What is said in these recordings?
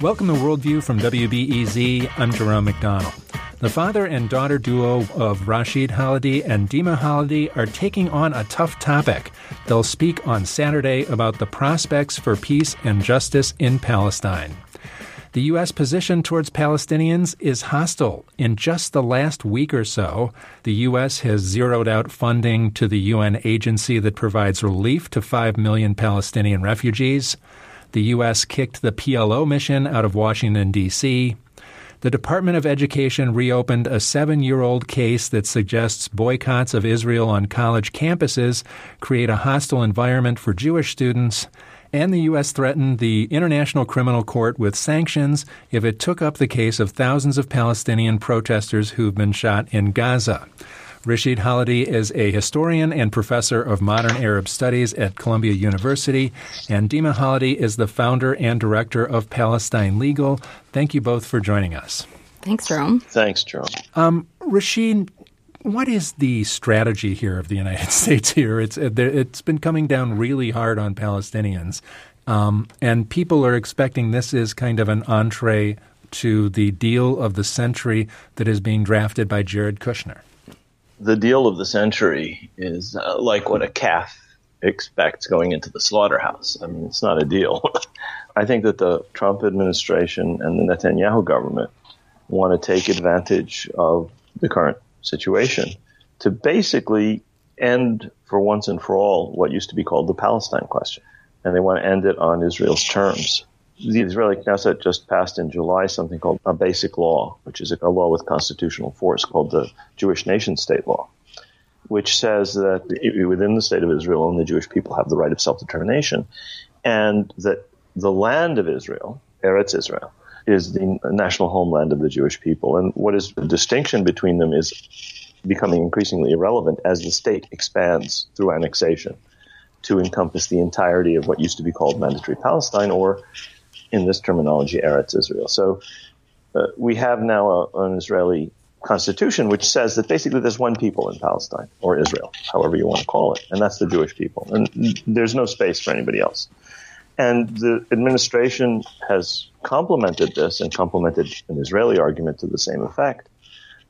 Welcome to Worldview from WBEZ. I'm Jerome McDonnell. The father and daughter duo of Rashid Khalidi and Dima Khalidi are taking on a tough topic. They'll speak on Saturday about the prospects for peace and justice in Palestine. The U.S. position towards Palestinians is hostile. In just the last week or so, the U.S. has zeroed out funding to the UN agency that provides relief to 5 million Palestinian refugees. The U.S. kicked the PLO mission out of Washington, D.C. The Department of Education reopened a seven year old case that suggests boycotts of Israel on college campuses create a hostile environment for Jewish students. And the U.S. threatened the International Criminal Court with sanctions if it took up the case of thousands of Palestinian protesters who've been shot in Gaza. Rashid Khalidi is a historian and professor of modern Arab studies at Columbia University, and Dima Khalidi is the founder and director of Palestine Legal. Thank you both for joining us. Thanks, Jerome. Thanks, Jerome. Um, Rashid, what is the strategy here of the United States here? It's uh, it's been coming down really hard on Palestinians, um, and people are expecting this is kind of an entree to the deal of the century that is being drafted by Jared Kushner the deal of the century is uh, like what a calf expects going into the slaughterhouse. I mean, it's not a deal. I think that the Trump administration and the Netanyahu government want to take advantage of the current situation to basically end for once and for all what used to be called the Palestine question. And they want to end it on Israel's terms the Israeli Knesset just passed in July something called a basic law, which is a law with constitutional force called the Jewish nation state law, which says that within the state of Israel, only Jewish people have the right of self determination, and that the land of Israel, Eretz Israel, is the national homeland of the Jewish people. And what is the distinction between them is becoming increasingly irrelevant as the state expands through annexation to encompass the entirety of what used to be called mandatory Palestine or in this terminology, Eretz Israel. So uh, we have now a, an Israeli constitution which says that basically there's one people in Palestine or Israel, however you want to call it, and that's the Jewish people. And there's no space for anybody else. And the administration has complemented this and complemented an Israeli argument to the same effect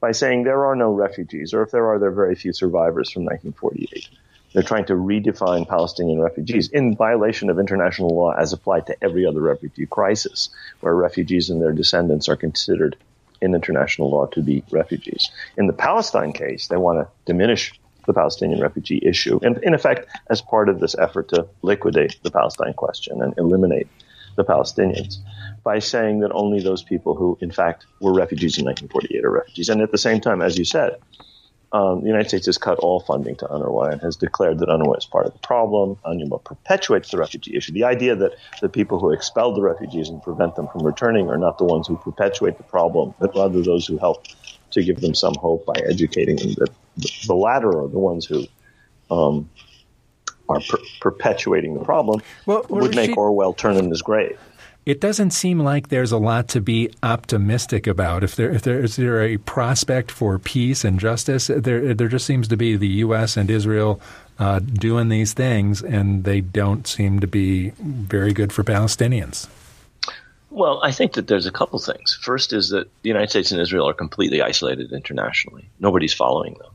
by saying there are no refugees, or if there are, there are very few survivors from 1948. They're trying to redefine Palestinian refugees in violation of international law as applied to every other refugee crisis, where refugees and their descendants are considered in international law to be refugees. In the Palestine case, they want to diminish the Palestinian refugee issue, and in effect, as part of this effort to liquidate the Palestine question and eliminate the Palestinians by saying that only those people who, in fact, were refugees in 1948 are refugees. And at the same time, as you said, um, the United States has cut all funding to UNRWA and has declared that UNRWA is part of the problem. UNRWA perpetuates the refugee issue. The idea that the people who expel the refugees and prevent them from returning are not the ones who perpetuate the problem, but rather those who help to give them some hope by educating them. The, the latter are the ones who um, are per- perpetuating the problem. Well, would make Orwell turn in his grave it doesn't seem like there's a lot to be optimistic about. If there if there is there a prospect for peace and justice, there there just seems to be the U.S. and Israel uh, doing these things, and they don't seem to be very good for Palestinians. Well, I think that there's a couple things. First is that the United States and Israel are completely isolated internationally. Nobody's following them.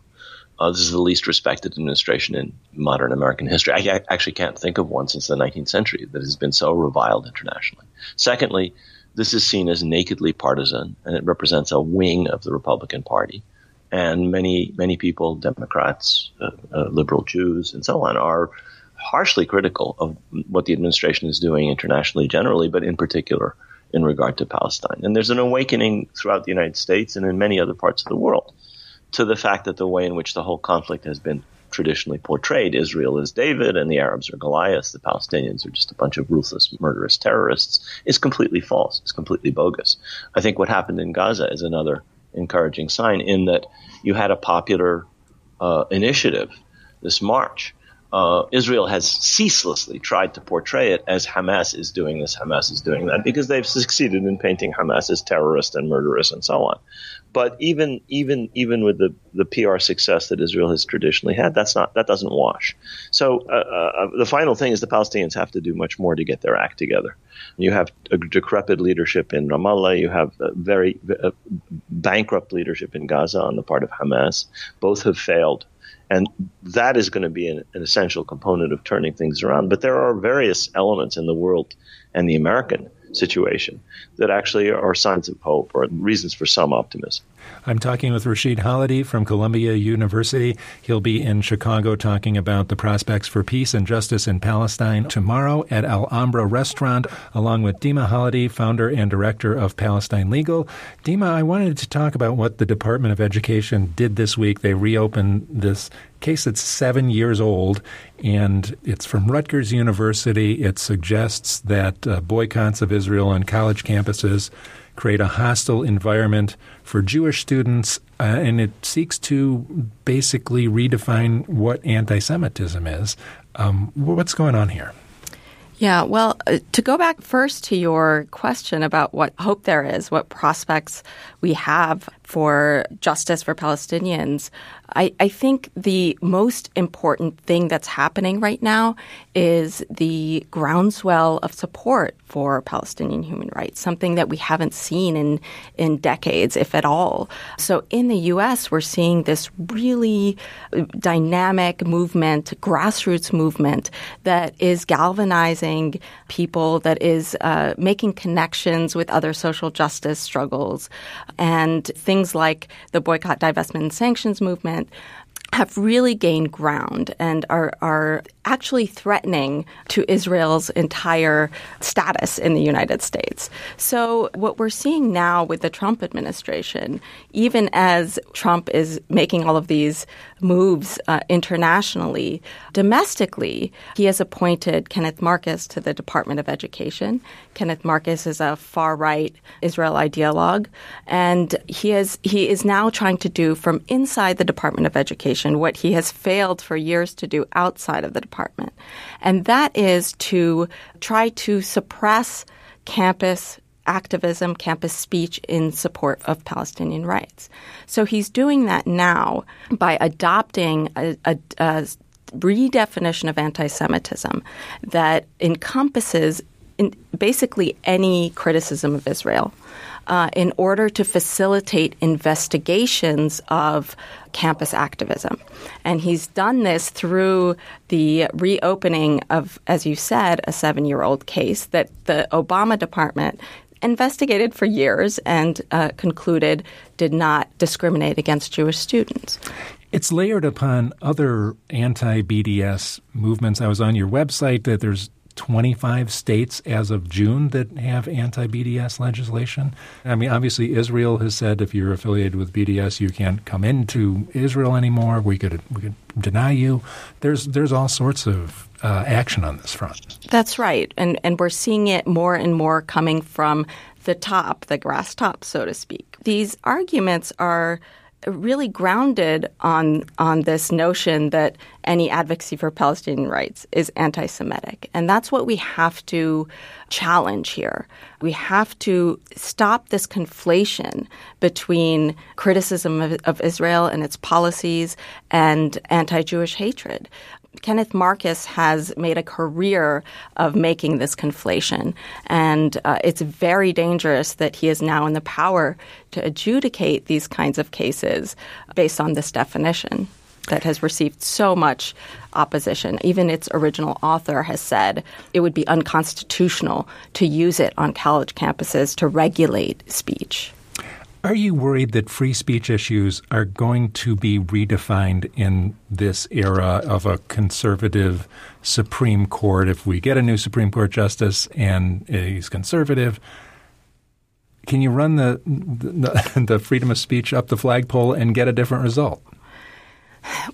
Uh, this is the least respected administration in modern American history. I, I actually can't think of one since the 19th century that has been so reviled internationally. Secondly, this is seen as nakedly partisan, and it represents a wing of the Republican Party. And many, many people, Democrats, uh, uh, liberal Jews, and so on, are harshly critical of what the administration is doing internationally generally, but in particular in regard to Palestine. And there's an awakening throughout the United States and in many other parts of the world to the fact that the way in which the whole conflict has been traditionally portrayed Israel is David and the Arabs are Goliath, the Palestinians are just a bunch of ruthless, murderous terrorists, is completely false. It's completely bogus. I think what happened in Gaza is another encouraging sign in that you had a popular uh, initiative, this march, uh, Israel has ceaselessly tried to portray it as Hamas is doing this, Hamas is doing that, because they've succeeded in painting Hamas as terrorist and murderous and so on. But even even even with the, the PR success that Israel has traditionally had, that's not that doesn't wash. So uh, uh, the final thing is the Palestinians have to do much more to get their act together. You have a decrepit leadership in Ramallah. You have a very uh, bankrupt leadership in Gaza on the part of Hamas. Both have failed. And that is going to be an, an, essential component of turning things around. But there are various elements in the world and the American situation that actually are signs of hope or reasons for some optimism. I'm talking with Rashid Khalidi from Columbia University. He'll be in Chicago talking about the prospects for peace and justice in Palestine tomorrow at Alhambra Restaurant, along with Dima Khalidi, founder and director of Palestine Legal. Dima, I wanted to talk about what the Department of Education did this week. They reopened this case that's seven years old, and it's from Rutgers University. It suggests that uh, boycotts of Israel on college campuses create a hostile environment for Jewish students, uh, and it seeks to basically redefine what anti Semitism is. Um, what's going on here? Yeah, well, uh, to go back first to your question about what hope there is, what prospects we have for justice for Palestinians, I, I, think the most important thing that's happening right now is the groundswell of support for Palestinian human rights, something that we haven't seen in, in decades, if at all. So in the U.S., we're seeing this really dynamic movement, grassroots movement that is galvanizing people, that is uh, making connections with other social justice struggles, and things like the boycott, divestment, and sanctions movement have really gained ground and are, are actually threatening to Israel's entire status in the United States. So, what we're seeing now with the Trump administration, even as Trump is making all of these moves uh, internationally, domestically, he has appointed Kenneth Marcus to the Department of Education. Kenneth Marcus is a far right Israel ideologue, and he is he is now trying to do from inside the Department of Education what he has failed for years to do outside of the department, and that is to try to suppress campus activism, campus speech in support of Palestinian rights. So he's doing that now by adopting a, a, a redefinition of anti Semitism that encompasses basically any criticism of Israel. Uh, in order to facilitate investigations of campus activism. And he's done this through the reopening of, as you said, a seven year old case that the Obama department investigated for years and uh, concluded did not discriminate against Jewish students. It's layered upon other anti BDS movements. I was on your website that there's 25 states as of June that have anti BDS legislation. I mean, obviously, Israel has said if you're affiliated with BDS, you can't come into Israel anymore. We could we could deny you. There's there's all sorts of uh, action on this front. That's right, and and we're seeing it more and more coming from the top, the grass top, so to speak. These arguments are really grounded on on this notion that any advocacy for Palestinian rights is anti-Semitic, and that's what we have to challenge here. We have to stop this conflation between criticism of, of Israel and its policies and anti-Jewish hatred. Kenneth Marcus has made a career of making this conflation. And uh, it's very dangerous that he is now in the power to adjudicate these kinds of cases based on this definition that has received so much opposition. Even its original author has said it would be unconstitutional to use it on college campuses to regulate speech. Are you worried that free speech issues are going to be redefined in this era of a conservative Supreme Court? If we get a new Supreme Court justice and he's conservative, can you run the, the, the freedom of speech up the flagpole and get a different result?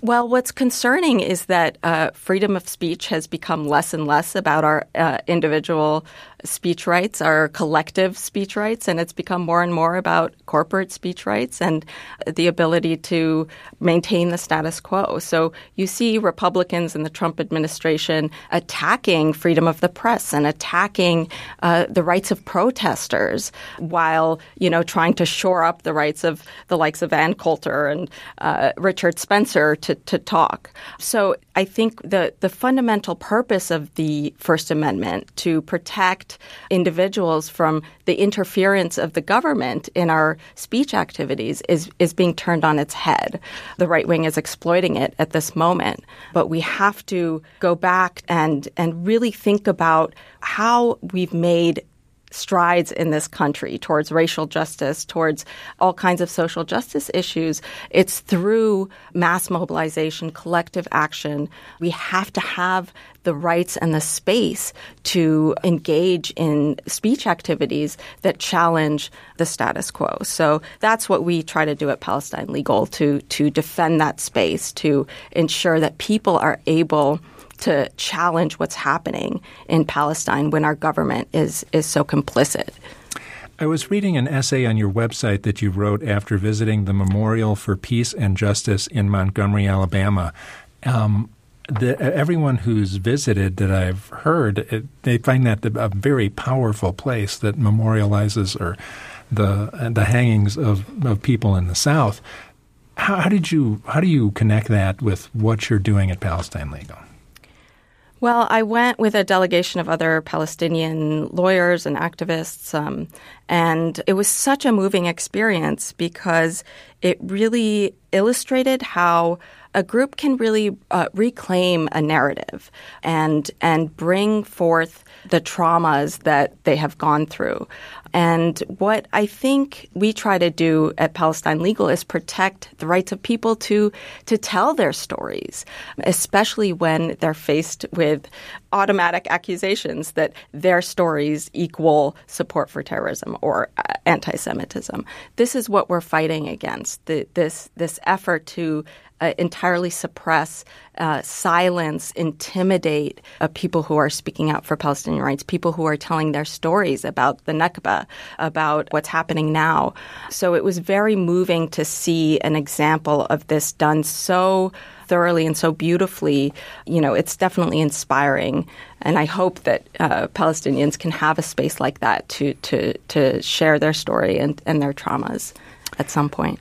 Well, what's concerning is that uh, freedom of speech has become less and less about our uh, individual speech rights, are collective speech rights, and it's become more and more about corporate speech rights and the ability to maintain the status quo. So you see Republicans in the Trump administration attacking freedom of the press and attacking uh, the rights of protesters while, you know, trying to shore up the rights of the likes of Ann Coulter and uh, Richard Spencer to, to talk. So I think the, the fundamental purpose of the First Amendment to protect individuals from the interference of the government in our speech activities is, is being turned on its head. The right wing is exploiting it at this moment. But we have to go back and, and really think about how we've made strides in this country towards racial justice, towards all kinds of social justice issues. It's through mass mobilization, collective action. We have to have the rights and the space to engage in speech activities that challenge the status quo. So that's what we try to do at Palestine Legal to to defend that space, to ensure that people are able to challenge what's happening in Palestine when our government is is so complicit. I was reading an essay on your website that you wrote after visiting the Memorial for Peace and Justice in Montgomery, Alabama. Um, the, everyone who's visited that I've heard, it, they find that a very powerful place that memorializes or the the hangings of, of people in the South. How, how did you how do you connect that with what you're doing at Palestine Legal? Well, I went with a delegation of other Palestinian lawyers and activists, um, and it was such a moving experience because it really illustrated how a group can really uh, reclaim a narrative and and bring forth the traumas that they have gone through. And what I think we try to do at Palestine Legal is protect the rights of people to to tell their stories, especially when they're faced with automatic accusations that their stories equal support for terrorism or uh, anti-Semitism. This is what we're fighting against. The, this this effort to uh, entirely suppress, uh, silence, intimidate uh, people who are speaking out for Palestinian rights, people who are telling their stories about the Nakba, about what's happening now. So it was very moving to see an example of this done so thoroughly and so beautifully. You know, it's definitely inspiring. And I hope that uh, Palestinians can have a space like that to, to, to share their story and, and their traumas at some point.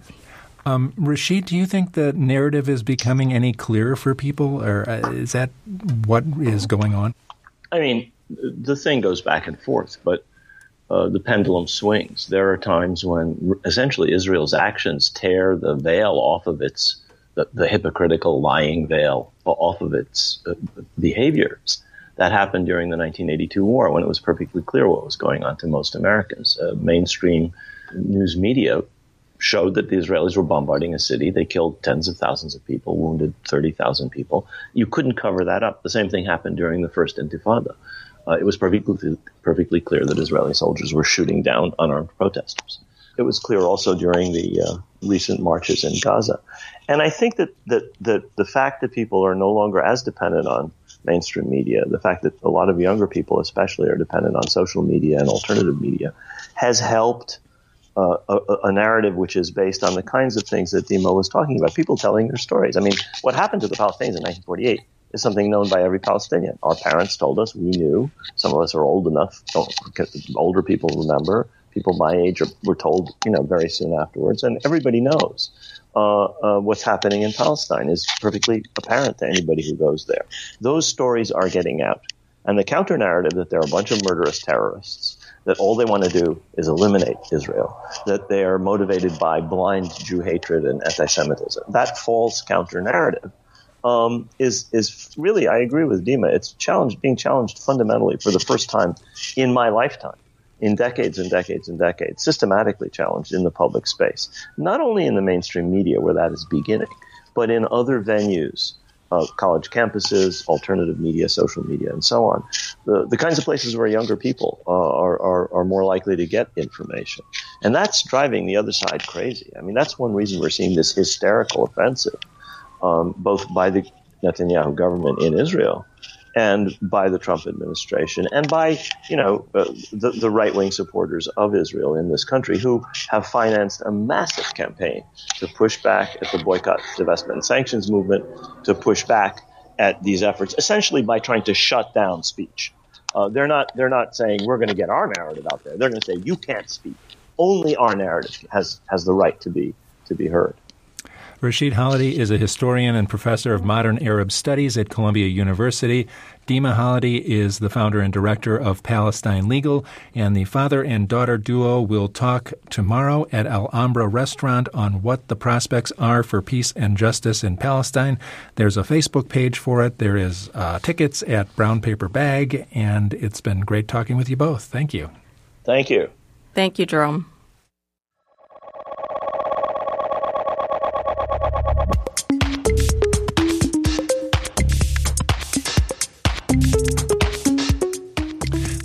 Um, Rashid, do you think the narrative is becoming any clearer for people, or uh, is that what is going on? I mean, the thing goes back and forth, but uh, the pendulum swings. There are times when essentially Israel's actions tear the veil off of its the, the hypocritical, lying veil off of its uh, behaviors. That happened during the 1982 war when it was perfectly clear what was going on to most Americans. Uh, mainstream news media showed that the Israelis were bombarding a city. They killed tens of thousands of people, wounded 30,000 people. You couldn't cover that up. The same thing happened during the first Intifada. Uh, it was perfectly, perfectly clear that Israeli soldiers were shooting down unarmed protesters. It was clear also during the uh, recent marches in Gaza. And I think that, that, that the fact that people are no longer as dependent on mainstream media, the fact that a lot of younger people especially are dependent on social media and alternative media, has helped uh, a, a, narrative which is based on the kinds of things that Dima was talking about, people telling their stories. I mean, what happened to the Palestinians in 1948 is something known by every Palestinian. Our parents told us, we knew. Some of us are old enough, older people remember. People my age are, were told, you know, very soon afterwards, and everybody knows. Uh, uh, what's happening in Palestine is perfectly apparent to anybody who goes there. Those stories are getting out. And the counter narrative that there are a bunch of murderous terrorists that all they want to do is eliminate Israel, that they are motivated by blind Jew hatred and anti-Semitism. That false counter narrative um, is is really, I agree with Dima. It's challenged, being challenged fundamentally for the first time in my lifetime, in decades and decades and decades, systematically challenged in the public space, not only in the mainstream media where that is beginning, but in other venues uh, college campuses, alternative media, social media, and so on. The, the kinds of places where younger people uh, are, are, are more likely to get information. And that's driving the other side crazy. I mean, that's one reason we're seeing this hysterical offensive um, both by the Netanyahu government in Israel and by the Trump administration and by, you know, uh, the, the right wing supporters of Israel in this country who have financed a massive campaign to push back at the boycott, divestment, and sanctions movement, to push back at these efforts, essentially by trying to shut down speech. Uh, they're not they're not saying we're going to get our narrative out there. They're going to say you can't speak. Only our narrative has has the right to be to be heard. Rashid Khalidi is a historian and professor of modern Arab studies at Columbia University. Dima Khalidi is the founder and director of Palestine Legal, and the father and daughter duo will talk tomorrow at Alhambra Restaurant on what the prospects are for peace and justice in Palestine. There's a Facebook page for it. There is uh, tickets at Brown Paper Bag, and it's been great talking with you both. Thank you. Thank you. Thank you, Jerome.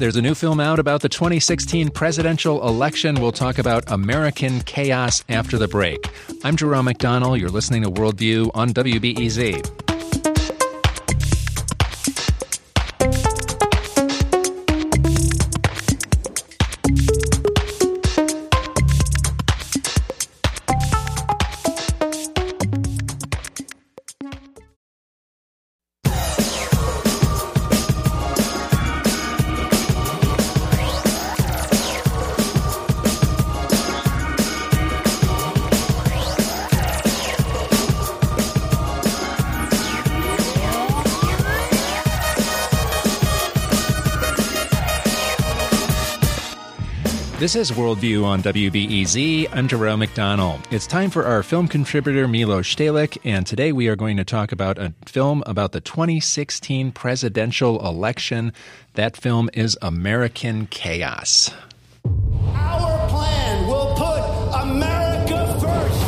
There's a new film out about the 2016 presidential election. We'll talk about American chaos after the break. I'm Jerome McDonnell. You're listening to Worldview on WBEZ. This is Worldview on WBEZ. I'm Jerome McDonnell. It's time for our film contributor, Milos Stehlik, and today we are going to talk about a film about the 2016 presidential election. That film is American Chaos. Our plan will put America first.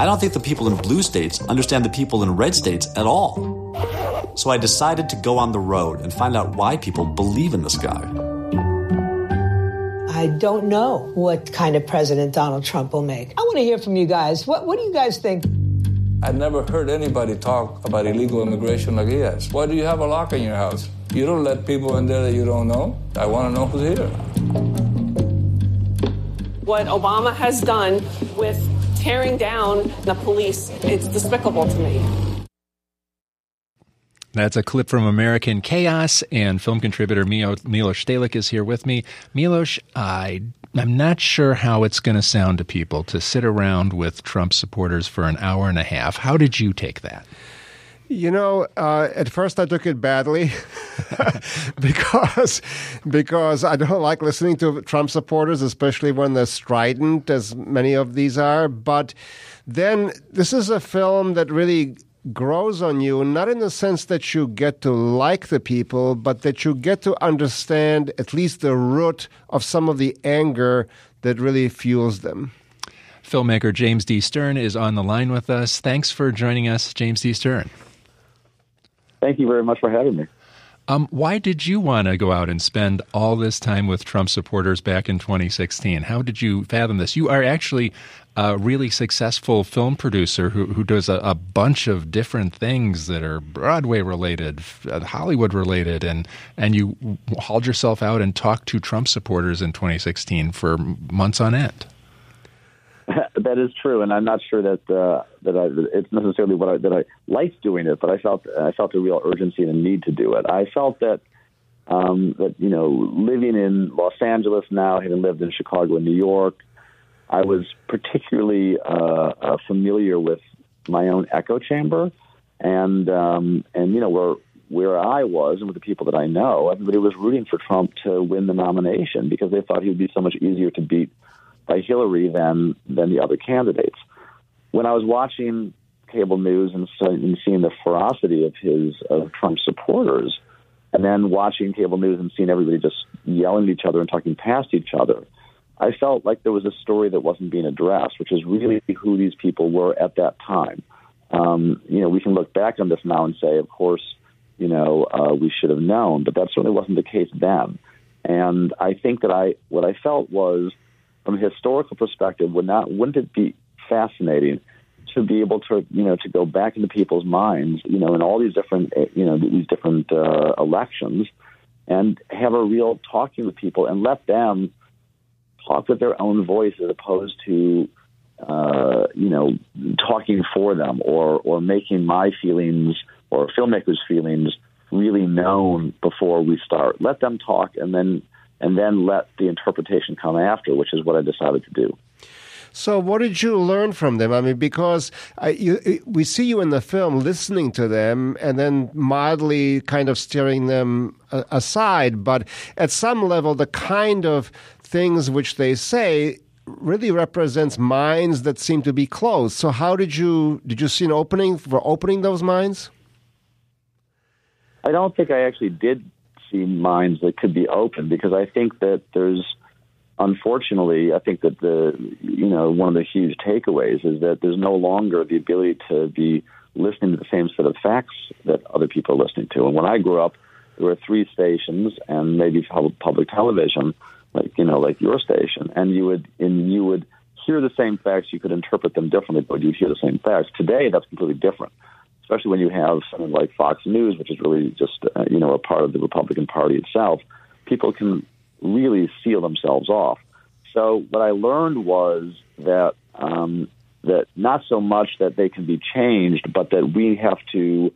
I don't think the people in blue states understand the people in red states at all. So I decided to go on the road and find out why people believe in this guy. I don't know what kind of president Donald Trump will make. I want to hear from you guys. What, what do you guys think? I've never heard anybody talk about illegal immigration like he has. Why do you have a lock in your house? You don't let people in there that you don't know. I want to know who's here. What Obama has done with tearing down the police, it's despicable to me. That's a clip from American Chaos, and film contributor Milos Stehlik is here with me. Milos, I, I'm not sure how it's going to sound to people to sit around with Trump supporters for an hour and a half. How did you take that? You know, uh, at first I took it badly because because I don't like listening to Trump supporters, especially when they're strident, as many of these are. But then this is a film that really grows on you, not in the sense that you get to like the people, but that you get to understand at least the root of some of the anger that really fuels them. Filmmaker James D. Stern is on the line with us. Thanks for joining us, James D. Stern. Thank you very much for having me. Um, why did you want to go out and spend all this time with Trump supporters back in 2016? How did you fathom this? You are actually a really successful film producer who, who does a, a bunch of different things that are Broadway related, uh, Hollywood related, and and you hauled yourself out and talked to Trump supporters in 2016 for months on end. that is true, and I'm not sure that uh, that I, it's necessarily what I, that I liked doing it, but I felt I felt a real urgency and a need to do it. I felt that um, that you know living in Los Angeles now, having lived in Chicago and New York, I was particularly uh, uh, familiar with my own echo chamber, and um, and you know where where I was and with the people that I know, everybody was rooting for Trump to win the nomination because they thought he would be so much easier to beat by Hillary than than the other candidates. When I was watching cable news and, and seeing the ferocity of his of Trump supporters, and then watching cable news and seeing everybody just yelling at each other and talking past each other, I felt like there was a story that wasn't being addressed, which is really who these people were at that time. Um, you know, we can look back on this now and say, of course, you know, uh, we should have known, but that certainly wasn't the case then. And I think that I, what I felt was from a historical perspective, would not wouldn't it be fascinating to be able to you know to go back into people's minds, you know, in all these different eh, you know these different uh, elections, and have a real talking with people and let them talk with their own voice as opposed to uh, you know talking for them or or making my feelings or filmmakers' feelings really known before we start. Let them talk and then and then let the interpretation come after, which is what I decided to do. So, what did you learn from them? I mean, because I, you, we see you in the film listening to them and then mildly kind of steering them uh, aside, but at some level, the kind of things which they say really represents minds that seem to be closed. So, how did you did you see an opening for opening those minds? I don't think I actually did minds that could be open because I think that there's, unfortunately, I think that the, you know, one of the huge takeaways is that there's no longer the ability to be listening to the same set of facts that other people are listening to. And when I grew up, there were three stations and maybe public television, like you know, like your station, and you would and you would hear the same facts, you could interpret them differently, but you'd hear the same facts. Today, that's completely different especially when you have something like Fox News, which is really just uh, you know a part of the Republican Party itself, people can really seal themselves off. So what I learned was that um, that not so much that they can be changed, but that we have to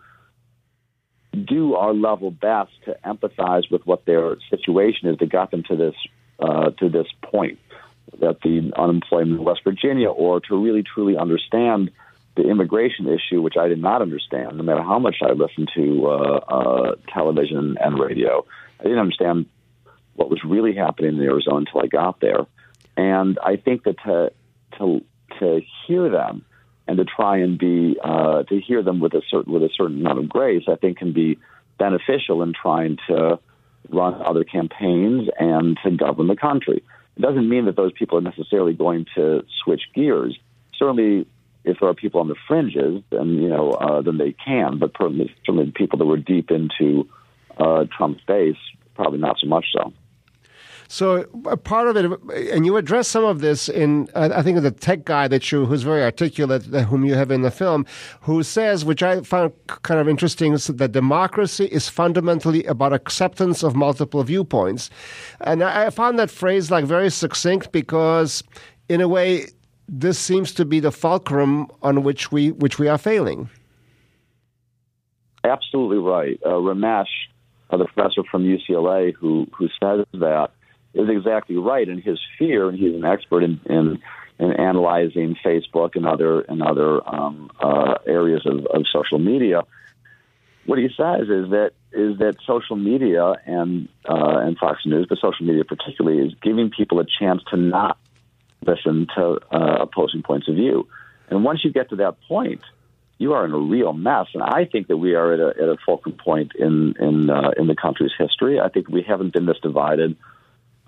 do our level best to empathize with what their situation is that got them to this uh, to this point, that the unemployment in West Virginia, or to really truly understand the immigration issue, which I did not understand, no matter how much I listened to uh, uh, television and radio. I didn't understand what was really happening in Arizona until I got there. And I think that to to to hear them and to try and be uh, to hear them with a certain with a certain amount of grace, I think can be beneficial in trying to run other campaigns and to govern the country. It doesn't mean that those people are necessarily going to switch gears. Certainly, if there are people on the fringes, then you know, uh, then they can. But certainly, people that were deep into uh, Trump's base, probably not so much so. So a part of it, and you address some of this in, I think, the tech guy that you, who's very articulate, whom you have in the film, who says, which I found kind of interesting, is that democracy is fundamentally about acceptance of multiple viewpoints, and I found that phrase like very succinct because, in a way, this seems to be the fulcrum on which we which we are failing. Absolutely right. Uh, Ramesh, uh, the professor from UCLA, who who says that is exactly right. And his fear, and he's an expert in, in, in analyzing Facebook and other and other um, uh, areas of, of social media. What he says is that is that social media and uh, and Fox News, but social media particularly, is giving people a chance to not listen to uh, opposing points of view. And once you get to that point, you are in a real mess. And I think that we are at a, at a fulcrum point in in uh, in the country's history. I think we haven't been this divided,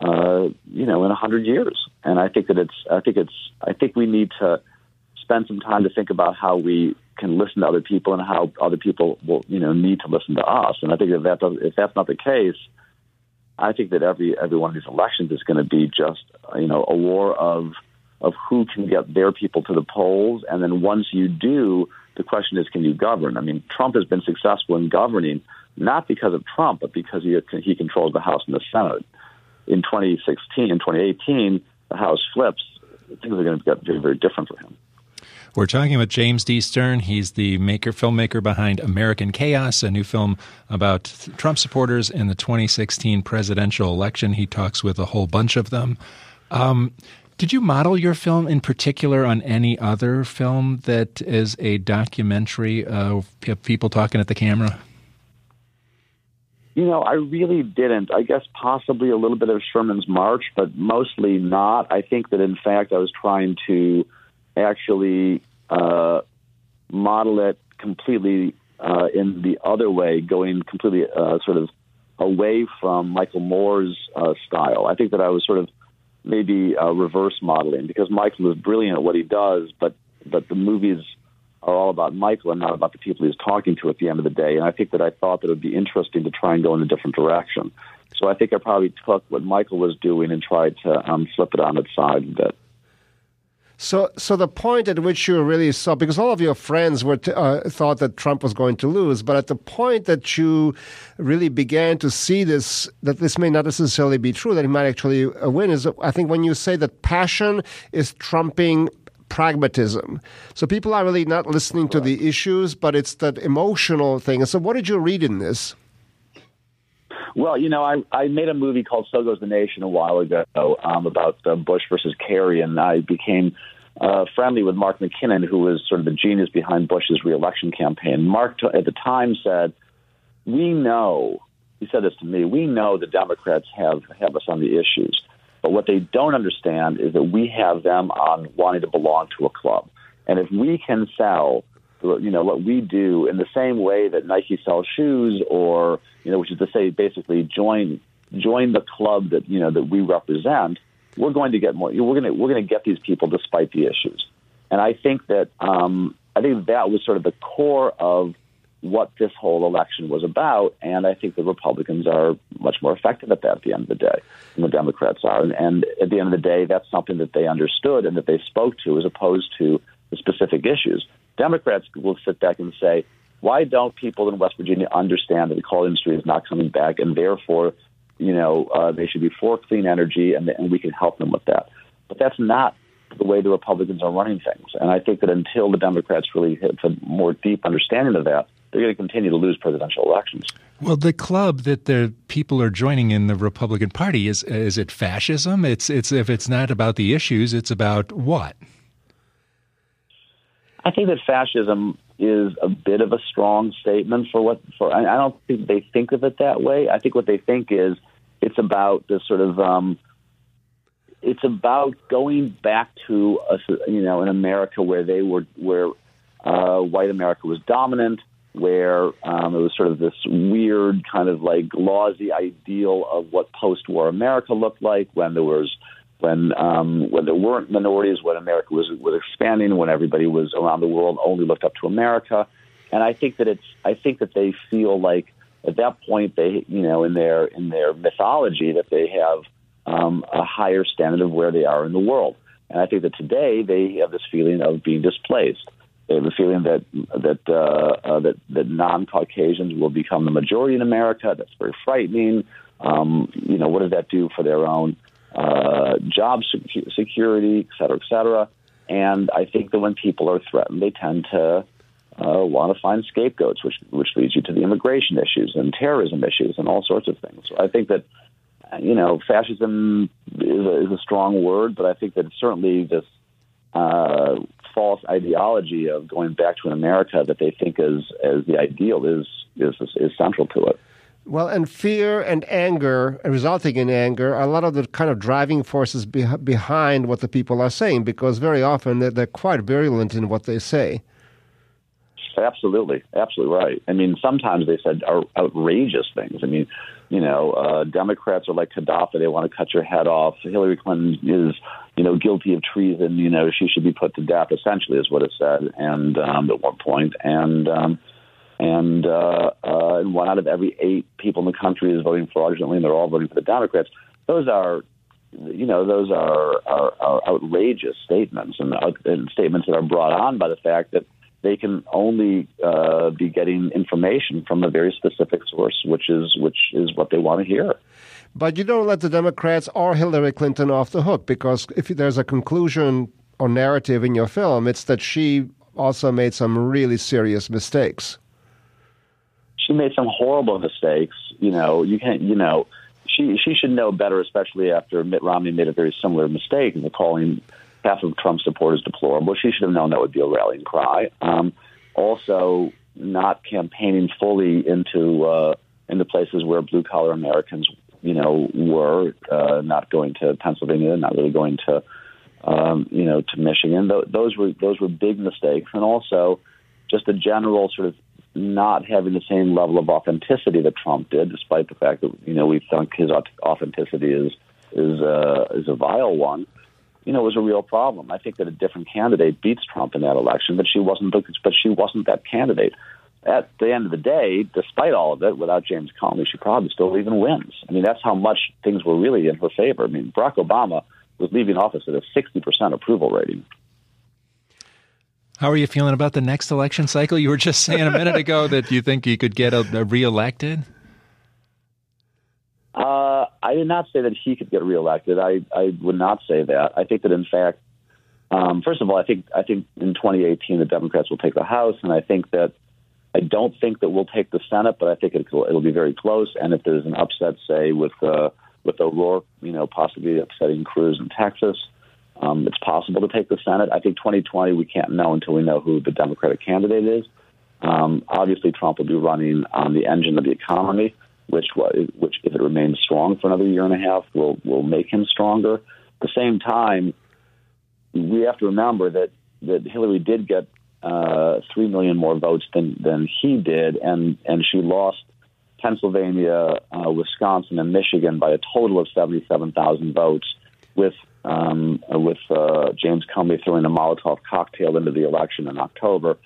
uh, you know, in a hundred years. And I think that it's I think it's I think we need to spend some time to think about how we can listen to other people and how other people will you know need to listen to us. And I think if that if that's not the case, I think that every every one of these elections is going to be just you know a war of of who can get their people to the polls, and then once you do, the question is, can you govern? I mean, Trump has been successful in governing not because of Trump, but because he he controls the House and the Senate. In 2016 and 2018, the House flips. Things are going to get very, very different for him. We're talking with James D. Stern. He's the maker, filmmaker behind American Chaos, a new film about Trump supporters in the 2016 presidential election. He talks with a whole bunch of them. Um, did you model your film in particular on any other film that is a documentary of people talking at the camera? You know, I really didn't. I guess possibly a little bit of Sherman's March, but mostly not. I think that in fact I was trying to actually uh, model it completely uh, in the other way, going completely uh, sort of away from Michael Moore's uh, style. I think that I was sort of maybe uh, reverse modeling because Michael is brilliant at what he does, but but the movies are all about Michael and not about the people he's talking to at the end of the day. And I think that I thought that it would be interesting to try and go in a different direction. So I think I probably took what Michael was doing and tried to um, flip it on its side a bit. So, so the point at which you really saw, because all of your friends were t- uh, thought that Trump was going to lose, but at the point that you really began to see this, that this may not necessarily be true, that he might actually uh, win, is I think when you say that passion is trumping pragmatism. So people are really not listening to the issues, but it's that emotional thing. So, what did you read in this? Well, you know, I, I made a movie called So Goes the Nation a while ago um, about uh, Bush versus Kerry, and I became uh, friendly with Mark McKinnon, who was sort of the genius behind Bush's reelection campaign. Mark, t- at the time, said, "We know." He said this to me. We know the Democrats have have us on the issues, but what they don't understand is that we have them on wanting to belong to a club, and if we can sell you know what we do in the same way that Nike sells shoes, or you know, which is to say, basically join join the club that you know that we represent. We're going to get more. We're going to we're going to get these people despite the issues, and I think that um, I think that was sort of the core of what this whole election was about, and I think the Republicans are much more effective at that at the end of the day than the Democrats are. And, and at the end of the day, that's something that they understood and that they spoke to, as opposed to the specific issues. Democrats will sit back and say, why don't people in West Virginia understand that the coal industry is not coming back, and therefore, you know, uh, they should be for clean energy, and, and we can help them with that. But that's not the way the Republicans are running things. And I think that until the Democrats really have a more deep understanding of that, they're going to continue to lose presidential elections. Well, the club that the people are joining in the Republican Party is is it fascism? It's it's if it's not about the issues, it's about what? I think that fascism is a bit of a strong statement for what for. I don't think they think of it that way. I think what they think is it's about the sort of um, it's about going back to a, you know an America where they were where uh, white America was dominant, where um, it was sort of this weird kind of like gauzy ideal of what post-war America looked like when there was when um, when there weren't minorities, when America was was expanding, when everybody was around the world only looked up to America, and I think that it's I think that they feel like at that point they you know in their in their mythology that they have um, a higher standard of where they are in the world, and I think that today they have this feeling of being displaced. They have a feeling that that uh, uh, that that non-Caucasians will become the majority in America. That's very frightening. Um, you know, what does that do for their own uh, job security, et cetera, et cetera. And I think that when people are threatened, they tend to uh, want to find scapegoats, which which leads you to the immigration issues and terrorism issues and all sorts of things. So I think that you know fascism is a, is a strong word, but I think that certainly this uh, false ideology of going back to an America that they think is as the ideal is is is central to it. Well, and fear and anger, resulting in anger, are a lot of the kind of driving forces be- behind what the people are saying, because very often they're, they're quite virulent in what they say. Absolutely, absolutely right. I mean, sometimes they said outrageous things. I mean, you know, uh, Democrats are like Gaddafi; they want to cut your head off. Hillary Clinton is, you know, guilty of treason. You know, she should be put to death. Essentially, is what it said, and um, at one point, and um, and uh, uh, one out of every eight people in the country is voting fraudulently, and they're all voting for the Democrats. Those are, you know, those are, are, are outrageous statements, and, uh, and statements that are brought on by the fact that they can only uh, be getting information from a very specific source, which is which is what they want to hear. But you don't let the Democrats or Hillary Clinton off the hook because if there's a conclusion or narrative in your film, it's that she also made some really serious mistakes she made some horrible mistakes. You know, you can't, you know, she she should know better, especially after Mitt Romney made a very similar mistake in the calling half of Trump supporters deplorable. She should have known that would be a rallying cry. Um, also, not campaigning fully into uh, into places where blue collar Americans, you know, were uh, not going to Pennsylvania, not really going to, um, you know, to Michigan. Th- those were those were big mistakes, and also just a general sort of not having the same level of authenticity that Trump did, despite the fact that you know we think his authenticity is is uh, is a vile one. You know, it was a real problem. I think that a different candidate beats Trump in that election, but she wasn't. But she wasn't that candidate. at the end of the day, despite all of it, without James Comey, she probably still even wins. I mean, that's how much things were really in her favor. I mean, Barack Obama was leaving office at a 60% approval rating. How are you feeling about the next election cycle? You were just saying a minute ago that you think you could get a, a reelected. Uh, I did not say that he could get reelected. I, I would not say that. I think that in fact, um, first of all, I think I think in 2018 the Democrats will take the House, and I think that I don't think that we'll take the Senate, but I think it'll, it'll be very close. And if there's an upset, say with uh, with O'Rourke, you know, possibly upsetting Cruz in Texas, um, it's possible to take the Senate. I think 2020 we can't know until we know who the Democratic candidate is. Um, obviously, Trump will be running on the engine of the economy, which which if it remains strong for another year and a half, will will make him stronger. At the same time, we have to remember that that Hillary did get uh, three million more votes than than he did, and and she lost Pennsylvania, uh, Wisconsin, and Michigan by a total of seventy seven thousand votes, with um, with uh, James Comey throwing a Molotov cocktail into the election in October.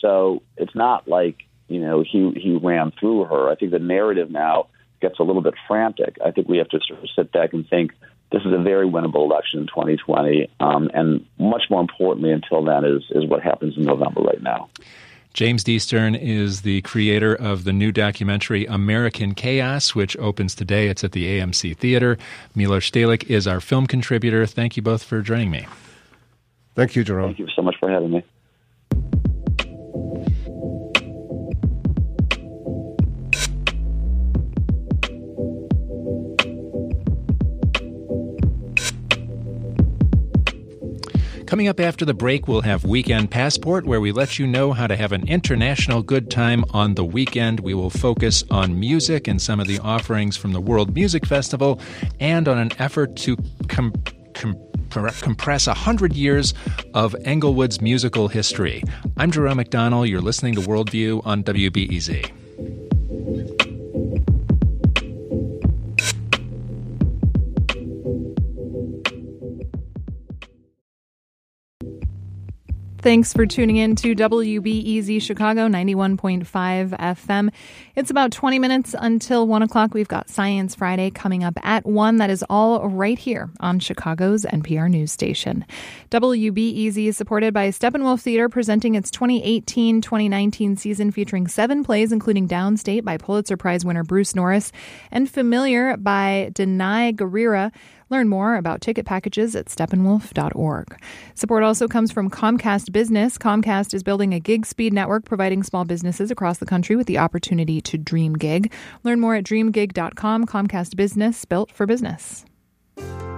So it's not like you know he he ran through her. I think the narrative now gets a little bit frantic. I think we have to sort of sit back and think this is a very winnable election in 2020, um, and much more importantly, until then, is is what happens in November right now. James D. Stern is the creator of the new documentary American Chaos, which opens today. It's at the AMC Theater. Milos Stehlik is our film contributor. Thank you both for joining me. Thank you, Jerome. Thank you so much for having me. Coming up after the break, we'll have Weekend Passport, where we let you know how to have an international good time on the weekend. We will focus on music and some of the offerings from the World Music Festival and on an effort to com- com- compress 100 years of Englewood's musical history. I'm Jerome McDonnell. You're listening to Worldview on WBEZ. Thanks for tuning in to WBEZ Chicago 91.5 FM. It's about 20 minutes until 1 o'clock. We've got Science Friday coming up at 1. That is all right here on Chicago's NPR news station. WBEZ is supported by Steppenwolf Theater presenting its 2018 2019 season featuring seven plays, including Downstate by Pulitzer Prize winner Bruce Norris and Familiar by Danai Gurira. Learn more about ticket packages at steppenwolf.org. Support also comes from Comcast Business. Comcast is building a gig speed network providing small businesses across the country with the opportunity to dream gig. Learn more at dreamgig.com. Comcast Business, built for business.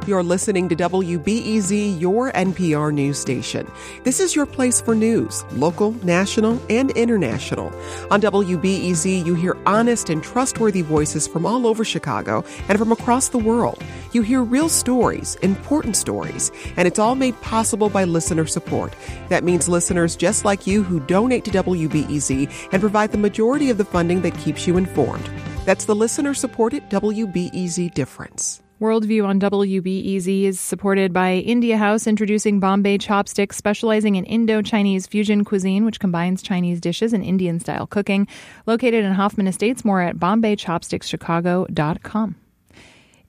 You're listening to WBEZ, your NPR news station. This is your place for news, local, national, and international. On WBEZ, you hear honest and trustworthy voices from all over Chicago and from across the world. You hear real stories, important stories, and it's all made possible by listener support. That means listeners just like you who donate to WBEZ and provide the majority of the funding that keeps you informed. That's the listener supported WBEZ difference. Worldview on WBEZ is supported by India House, introducing Bombay Chopsticks, specializing in Indo Chinese fusion cuisine, which combines Chinese dishes and Indian style cooking. Located in Hoffman Estates, more at BombayChopsticksChicago.com.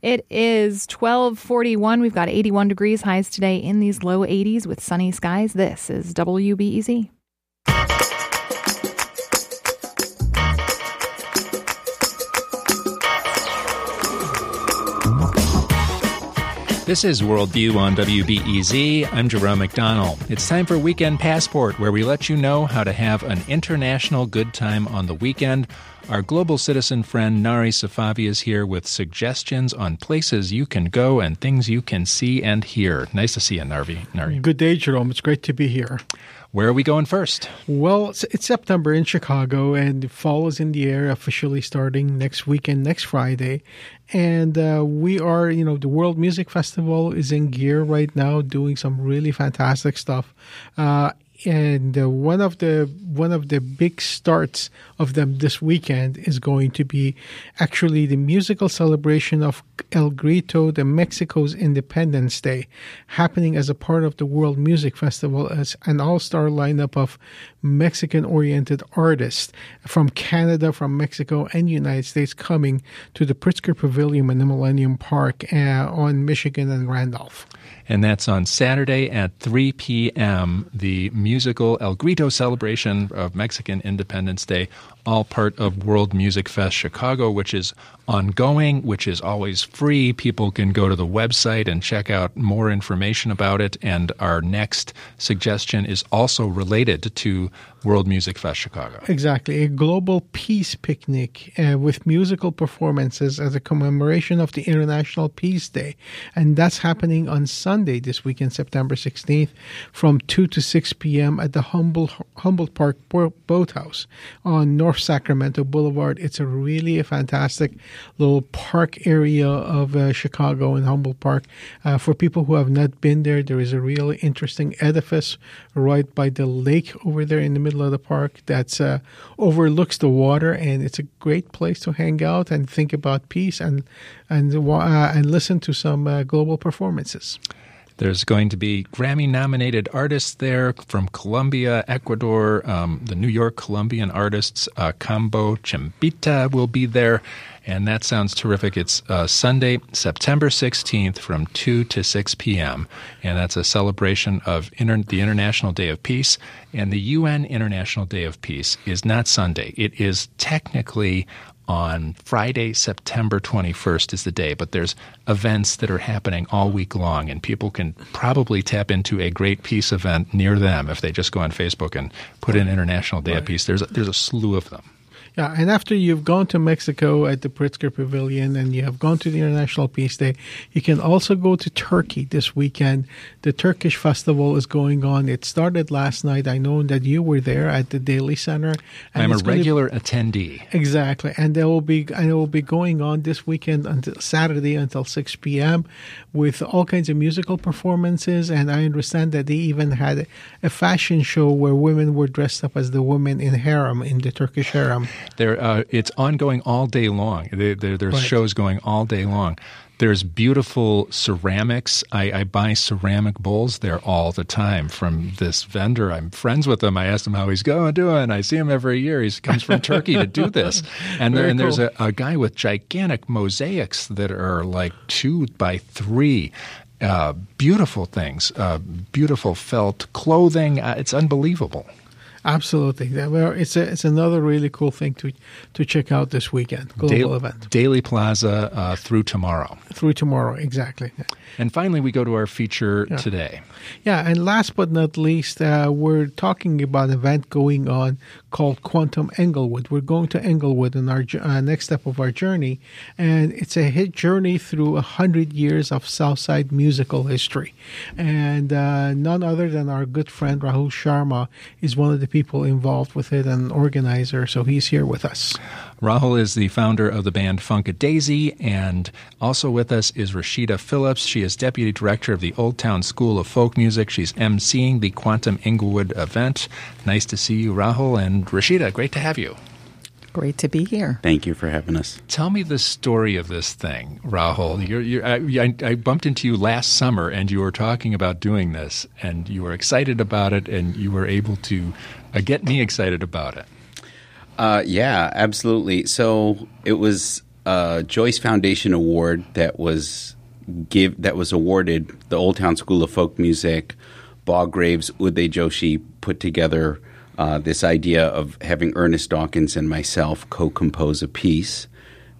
It is 1241. We've got 81 degrees highs today in these low 80s with sunny skies. This is WBEZ. This is Worldview on WBEZ. I'm Jerome McDonnell. It's time for Weekend Passport, where we let you know how to have an international good time on the weekend. Our global citizen friend Nari Safavi is here with suggestions on places you can go and things you can see and hear. Nice to see you, Narvi. Nari. Good day, Jerome. It's great to be here. Where are we going first? Well, it's, it's, September in Chicago, and fall is in the air, officially starting next weekend, next Friday. And uh, we are, you know, the World Music Festival is in gear right now, doing some really fantastic stuff. Uh, and uh, one of the one of the big starts of them this weekend is going to be actually the musical celebration of El Grito, the Mexico's Independence Day, happening as a part of the World Music Festival as an all-star lineup of Mexican-oriented artists from Canada, from Mexico, and United States coming to the Pritzker Pavilion in the Millennium Park uh, on Michigan and Randolph and that's on Saturday at 3 p.m. The musical El Grito celebration of Mexican Independence Day, all part of World Music Fest Chicago, which is ongoing, which is always free. People can go to the website and check out more information about it. And our next suggestion is also related to World Music Fest Chicago. Exactly. A global peace picnic uh, with musical performances as a commemoration of the International Peace Day. And that's happening on Sunday this weekend, September 16th, from 2 to 6 p.m. at the Humboldt, Humboldt Park Boathouse on North Sacramento Boulevard. It's a really a fantastic little park area of uh, Chicago and Humboldt Park. Uh, for people who have not been there, there is a really interesting edifice right by the lake over there in the middle middle of the park that uh, overlooks the water, and it's a great place to hang out and think about peace and and uh, and listen to some uh, global performances. There's going to be Grammy nominated artists there from Colombia, Ecuador, um, the New York Colombian artists, uh, Combo Chimbita will be there. And that sounds terrific. It's uh, Sunday, September 16th from 2 to 6 p.m. And that's a celebration of inter- the International Day of Peace. And the UN International Day of Peace is not Sunday. It is technically on Friday, September 21st is the day, but there's events that are happening all week long, and people can probably tap into a great peace event near them if they just go on Facebook and put in International Day right. of Peace. There's a, there's a slew of them. Yeah, and after you've gone to Mexico at the Pritzker Pavilion and you have gone to the International Peace Day, you can also go to Turkey this weekend. The Turkish festival is going on. It started last night. I know that you were there at the Daley Center. I'm a regular to, attendee. Exactly, and there will be and it will be going on this weekend until Saturday until 6 p.m. with all kinds of musical performances. And I understand that they even had a fashion show where women were dressed up as the women in harem in the Turkish harem. There, uh, it's ongoing all day long. There, there, there's right. shows going all day long. There's beautiful ceramics. I, I, buy ceramic bowls there all the time from this vendor. I'm friends with him. I asked him how he's going, doing. I see him every year. He comes from Turkey to do this. And, there, and cool. there's a, a guy with gigantic mosaics that are like two by three. Uh, beautiful things, uh, beautiful felt clothing. Uh, it's unbelievable. Absolutely. It's a, it's another really cool thing to to check out this weekend. Global event. Daley Plaza uh, through tomorrow. Through tomorrow, exactly. And finally, we go to our feature yeah. today. Yeah, and last but not least, uh, we're talking about an event going on called Quantum Englewood. We're going to Englewood in our uh, next step of our journey, and it's a hit journey through a hundred years of Southside musical history. And uh, none other than our good friend Rahul Sharma is one of the people involved with it and organizer, so he's here with us. Rahul is the founder of the band Funkadesi, and also with us is Rashida Phillips. She is deputy director of the Old Town School of Folk Music. She's emceeing the Quantum Englewood event. Nice to see you, Rahul, and Rashida. Great to have you. Great to be here. Thank you for having us. Tell me the story of this thing, Rahul. You're, you're, I, I, bumped into you last summer, and you were talking about doing this, and you were excited about it, and you were able to uh, get me excited about it. Uh, yeah, absolutely. So it was a Joyce Foundation Award that was give that was awarded. The Old Town School of Folk Music, Graves, Uday Joshi put together uh, this idea of having Ernest Dawkins and myself co-compose a piece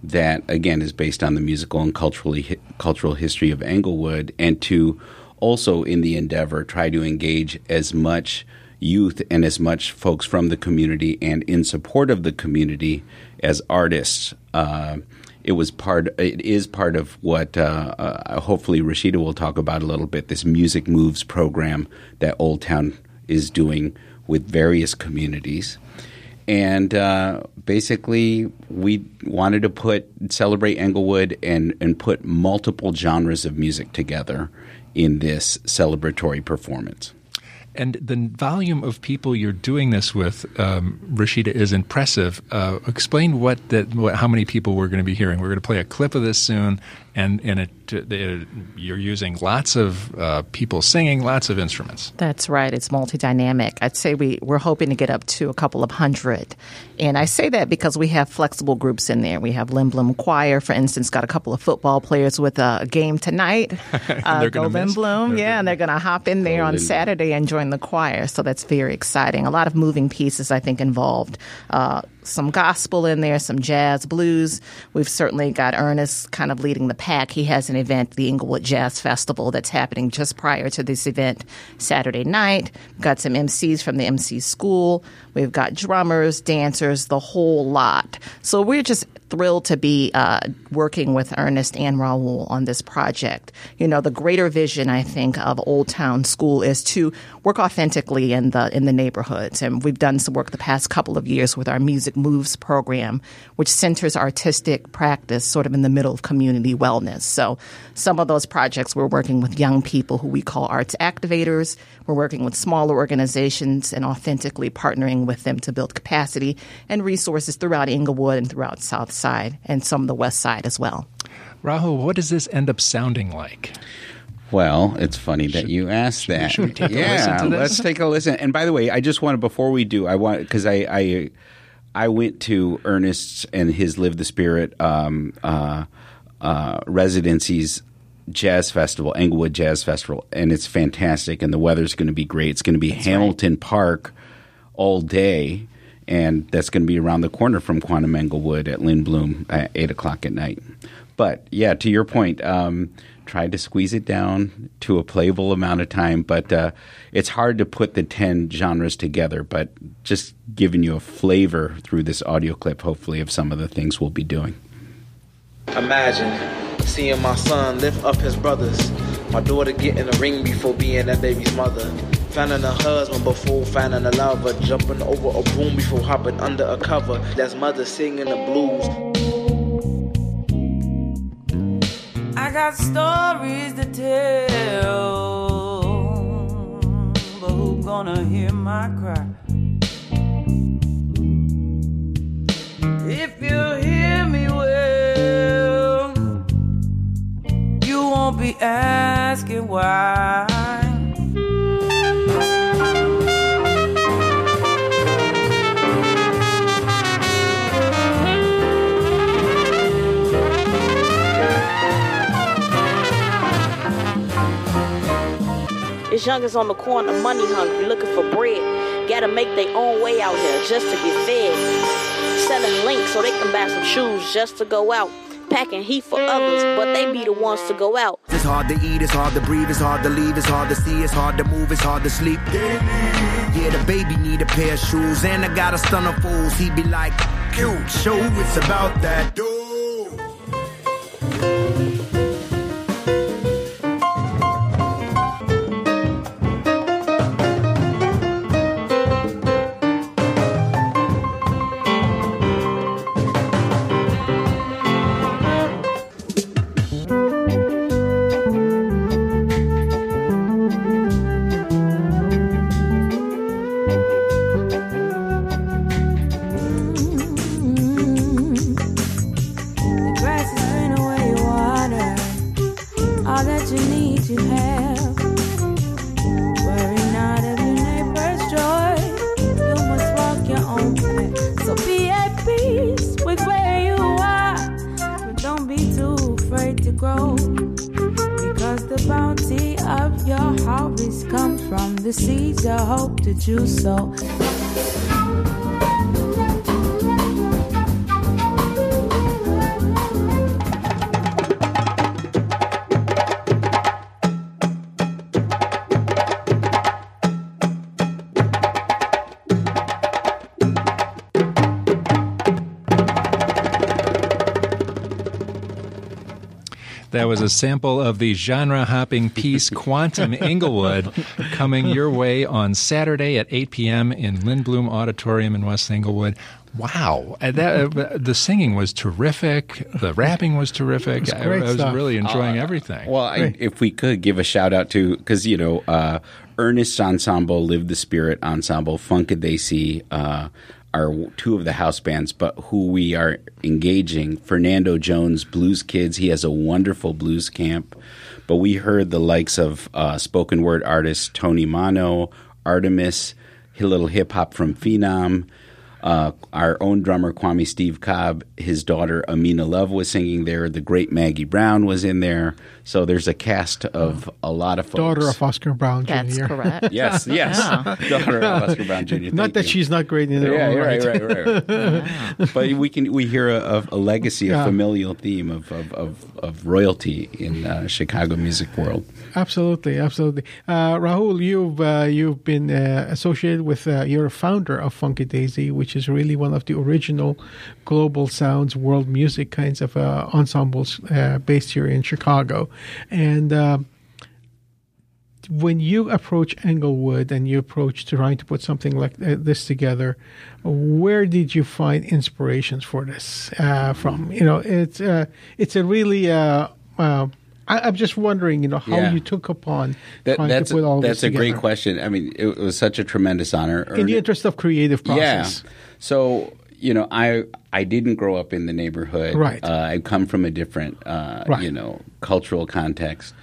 that again is based on the musical and culturally cultural history of Englewood, and to also in the endeavor try to engage as much youth and as much folks from the community and in support of the community as artists. Uh, it was part. It is part of what uh, uh, hopefully Rashida will talk about a little bit. This Music Moves program that Old Town is doing with various communities, and uh, basically we wanted to put celebrate Englewood and and put multiple genres of music together in this celebratory performance. And the volume of people you're doing this with, um, Rashida, is impressive. Uh, explain what that, what, how many people we're going to be hearing. We're going to play a clip of this soon, and and it, it you're using lots of uh, people singing, lots of instruments. That's right. It's multi dynamic. I'd say we we're hoping to get up to a couple of hundred, and I say that because we have flexible groups in there. We have Lindblom Choir, for instance, got a couple of football players with a game tonight. uh, go Lindblom, yeah, and they're going to hop in there on Saturday and join the choir. So that's very exciting. A lot of moving pieces, I think, involved. Uh, some gospel in there, some jazz, blues. We've certainly got Ernest kind of leading the pack. He has an event, the Englewood Jazz Festival, that's happening just prior to this event Saturday night. We've got some MCs from the MC school. We've got drummers, dancers, the whole lot. So we're just thrilled to be uh, working with Ernest and Rahul on this project. You know, the greater vision I think of Old Town School is to work authentically in the in the neighborhoods, and we've done some work the past couple of years with our Music Moves program, which centers artistic practice sort of in the middle of community wellness. So some of those projects we're working with young people who we call arts activators. We're working with smaller organizations and authentically partnering with them to build capacity and resources throughout Englewood and throughout South Side and some of the West Side as well. Rahul, what does this end up sounding like? Well, it's funny that you asked that. yeah, let's take a listen. And by the way, I just want to before we do, I want because I, I I went to Ernest's and his Live the Spirit um, uh, uh, residencies jazz festival, Englewood Jazz Festival, and it's fantastic. And the weather's going to be great. It's going to be that's Hamilton right. Park all day, and that's going to be around the corner from Quantum Englewood at Lindblom at eight o'clock at night. But yeah, to your point, um, tried to squeeze it down to a playable amount of time, but uh, it's hard to put the 10 genres together. But just giving you a flavor through this audio clip, hopefully, of some of the things we'll be doing. Imagine seeing my son lift up his brothers, my daughter get in the ring before being that baby's mother. Finding a husband before finding a lover, jumping over a broom before hopping under a cover. That's mother singing the blues. I got stories to tell, but who gonna hear my cry? If you hear me well, you won't be asking why. It's youngers on the corner, money hungry, looking for bread. Gotta make their own way out here just to get fed. Selling links so they can buy some shoes just to go out. Packing heat for others, but they be the ones to go out. It's hard to eat, it's hard to breathe, it's hard to leave, it's hard to see, it's hard to move, it's hard to sleep. Yeah, the baby need a pair of shoes, and I got a stun of fools. He be like, cute, show it's about that. Dude. That was a sample of the genre hopping piece Quantum Englewood coming your way on Saturday at 8 p.m. in Lindblom Auditorium in West Englewood. Wow, uh, that, uh, the singing was terrific. The rapping was terrific. Was I, I, was stuff. really enjoying uh, everything. Well, I, if we could give a shout out to because you know uh, Ernest Ensemble, Live the Spirit Ensemble, Funkadesi uh, are two of the house bands, but who we are engaging, Fernando Jones, Blues Kids, he has a wonderful blues camp. But we heard the likes of uh, spoken word artist Tony Mano, Artemis, little hip hop from Phenom. Uh, our own drummer Kwame Steve Cobb, his daughter Amina Love was singing there. The great Maggie Brown was in there. So there's a cast of a lot of folks. Daughter of Oscar Brown Jr. That's correct. Yes, yes. Daughter of Oscar Brown Jr. Not that you. she's not great in her Yeah, own right, right. right, right, right. but we can we hear a, a legacy, a Yeah. familial theme of of, of, of royalty in uh, Chicago music world. Absolutely, absolutely. Uh, Rahul, you've uh, you've been uh, associated with. Uh, you're a founder of Funkadesi, which is really one of the original global sounds, world music kinds of uh, ensembles uh, based here in Chicago, and. Uh, when you approach Englewood and you approach trying to put something like this together, where did you find inspirations for this uh, from? You know, it's uh, it's a really. Uh, uh, I, I'm just wondering, you know, how Yeah. you took upon That, trying that's to put all that's this a great question. I mean, it, was such a tremendous honor. in the interest of creative process. Yeah. So you know, I I didn't grow up in the neighborhood. Right. Uh, I come from a different uh, Right. you know cultural context.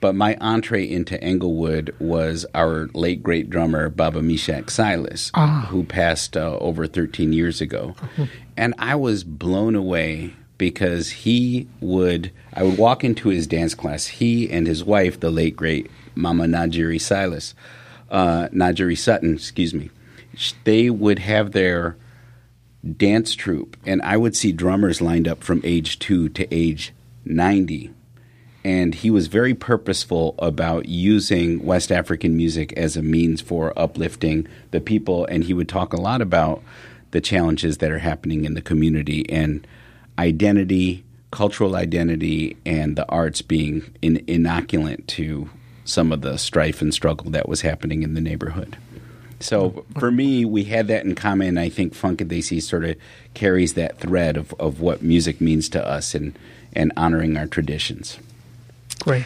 But my entree into Englewood was our late great drummer Baba Mishak Silas, Ah. who passed uh, over 13 years ago, and I was blown away because he would. I would walk into his dance class. He and his wife, the late great Mama Najiri Silas, uh, Najiri Sutton, excuse me, they would have their dance troupe, and I would see drummers lined up from age two to age 90. And he was very purposeful about using West African music as a means for uplifting the people. And he would talk a lot about the challenges that are happening in the community and identity, cultural identity, and the arts being in, inoculant to some of the strife and struggle that was happening in the neighborhood. So for me, we had that in common. and I think Funkadesi sort of carries that thread of, of what music means to us and, and honoring our traditions. Great.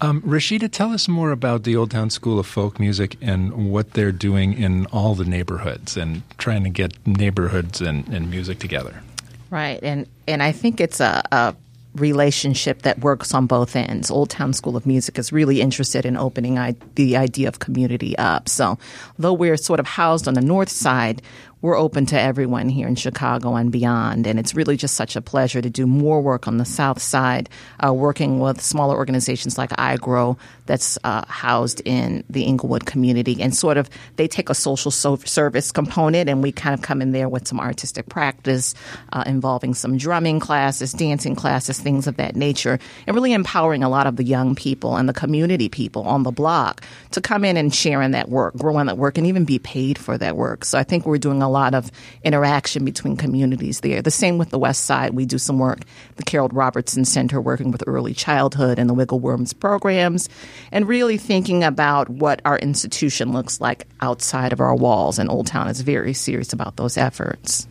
Um, Rashida, tell us more about the Old Town School of Folk Music and what they're doing in all the neighborhoods and trying to get neighborhoods and, and music together. Right, and and I think it's a, a relationship that works on both ends. Old Town School of Music is really interested in opening I- the idea of community up. So, though we're sort of housed on the north side, we're open to everyone here in Chicago and beyond. And it's really just such a pleasure to do more work on the south side, uh, working with smaller organizations like iGrow that's uh, housed in the Englewood community. And sort of they take a social so- service component, and we kind of come in there with some artistic practice uh, involving some drumming classes, dancing classes, things of that nature, and really empowering a lot of the young people and the community people on the block to come in and share in that work, grow in that work, and even be paid for that work. So I think we're doing a lot of interaction between communities there. The same with the West Side. We do some work, the Carole Robertson Center, working with early childhood and the Wiggle Worms programs, and really thinking about what our institution looks like outside of our walls. And Old Town is very serious about those efforts.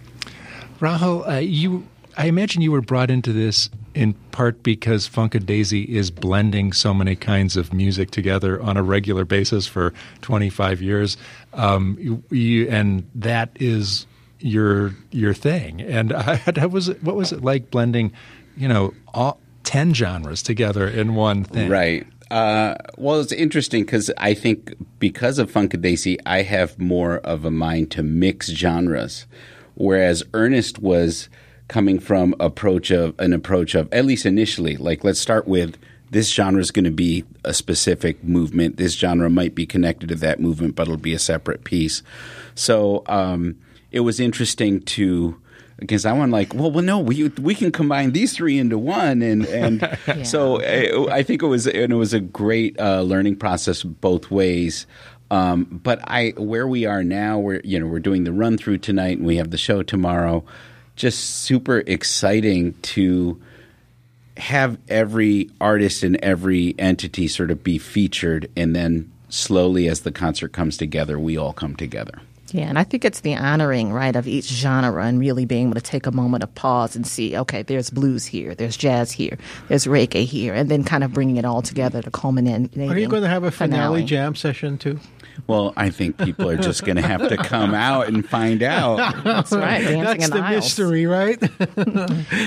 Rahul, uh, you, I imagine you were brought into this in part because Funkadesi is blending so many kinds of music together on a regular basis for 25 years, um, you, you, and that is your your thing. And I, was what was it like blending, you know, all, ten genres together in one thing? Right. Uh, well, it's interesting because I think because of Funkadesi, I have more of a mind to mix genres, whereas Ernest was coming from approach of an approach of at least initially, like let's start with this genre is going to be a specific movement. This genre might be connected to that movement, but it'll be a separate piece. So um, it was interesting to because I went like, well, well, no, we we can combine these three into one, and and so I, I think it was and it was a great uh, learning process both ways. Um, but I where we are now, we're you know we're doing the run through tonight, and we have the show tomorrow. Just super exciting to have every artist and every entity sort of be featured, and then slowly as the concert comes together, we all come together. Yeah, and I think it's the honoring, right, of each genre and really being able to take a moment of pause and see, okay, there's blues here, there's jazz here, there's reggae here, and then kind of bringing it all together to culminate. Are you going to have a finale, jam session too? Well, I think people are just going to have to come out and find out. That's right. Dancing That's in the the mystery, right?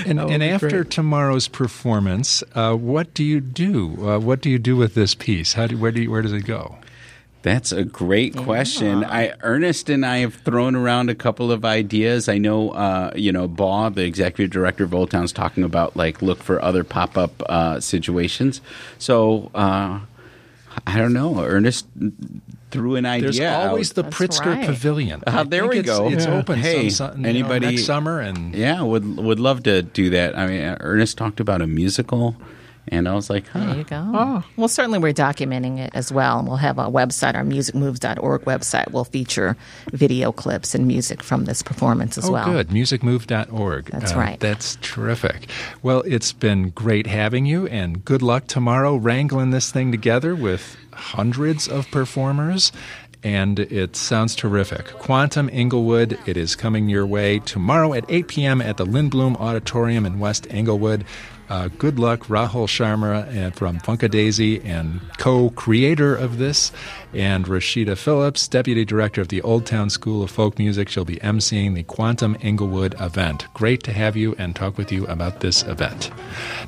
And, and after great. tomorrow's performance, uh, what do you do? Uh, what do you do with this piece? How do, where, do you, where does it go? That's a great question. I Ernest and I have thrown around a couple of ideas. I know, uh, you know, Bob, the executive director of Old Town's talking about like look for other pop up uh, situations. So uh, I don't know. Ernest threw an idea. There's always out. the Pritzker Pavilion. Uh, there we it's- go. It's open. Hey, some, some, you know, anybody next summer and yeah, would would love to do that. I mean, Ernest talked about a musical, and I was like, huh. There you go. Well, certainly we're documenting it as well. And we'll have a website, our musicmoves.org website will feature video clips and music from this performance as oh, well. good. Musicmove.org. That's Uh, right. That's terrific. Well, it's been great having you, and good luck tomorrow wrangling this thing together with hundreds of performers. And it sounds terrific. Quantum Englewood, it is coming your way tomorrow at 8 p.m. at the Lindblom Auditorium in West Englewood. Uh, good luck, Rahul Sharma and from Funkadesi and co-creator of this, and Rashida Phillips, deputy director of the Old Town School of Folk Music. She'll be emceeing the Quantum Englewood event. Great to have you and talk with you about this event.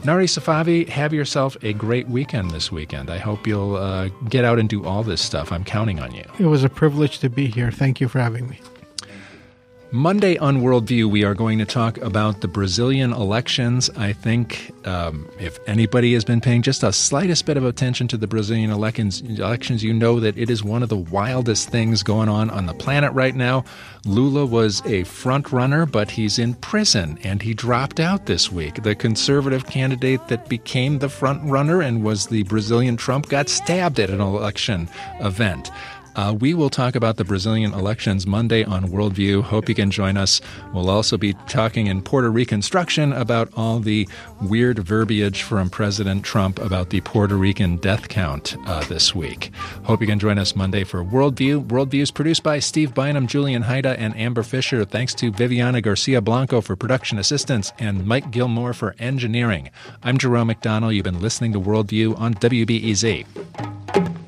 Nari Safavi, have yourself a great weekend this weekend. I hope you'll uh, get out and do all this stuff. I'm counting on you. It was a privilege to be here. Thank you for having me. Monday on Worldview, we are going to talk about the Brazilian elections. I think um, if anybody has been paying just a slightest bit of attention to the Brazilian elections, elections, you know that it is one of the wildest things going on on the planet right now. Lula was a front runner, but he's in prison and he dropped out this week. The conservative candidate that became the front runner and was the Brazilian Trump got stabbed at an election event. Uh, we will talk about the Brazilian elections Monday on Worldview. Hope you can join us. We'll also be talking in Puerto Reconstruction about all the weird verbiage from President Trump about the Puerto Rican death count uh, this week. Hope you can join us Monday for Worldview. Worldview is produced by Steve Bynum, Julian Hayda, and Amber Fisher. Thanks to Viviana Garcia Blanco for production assistance and Mike Gilmore for engineering. I'm Jerome McDonnell. You've been listening to Worldview on WBEZ.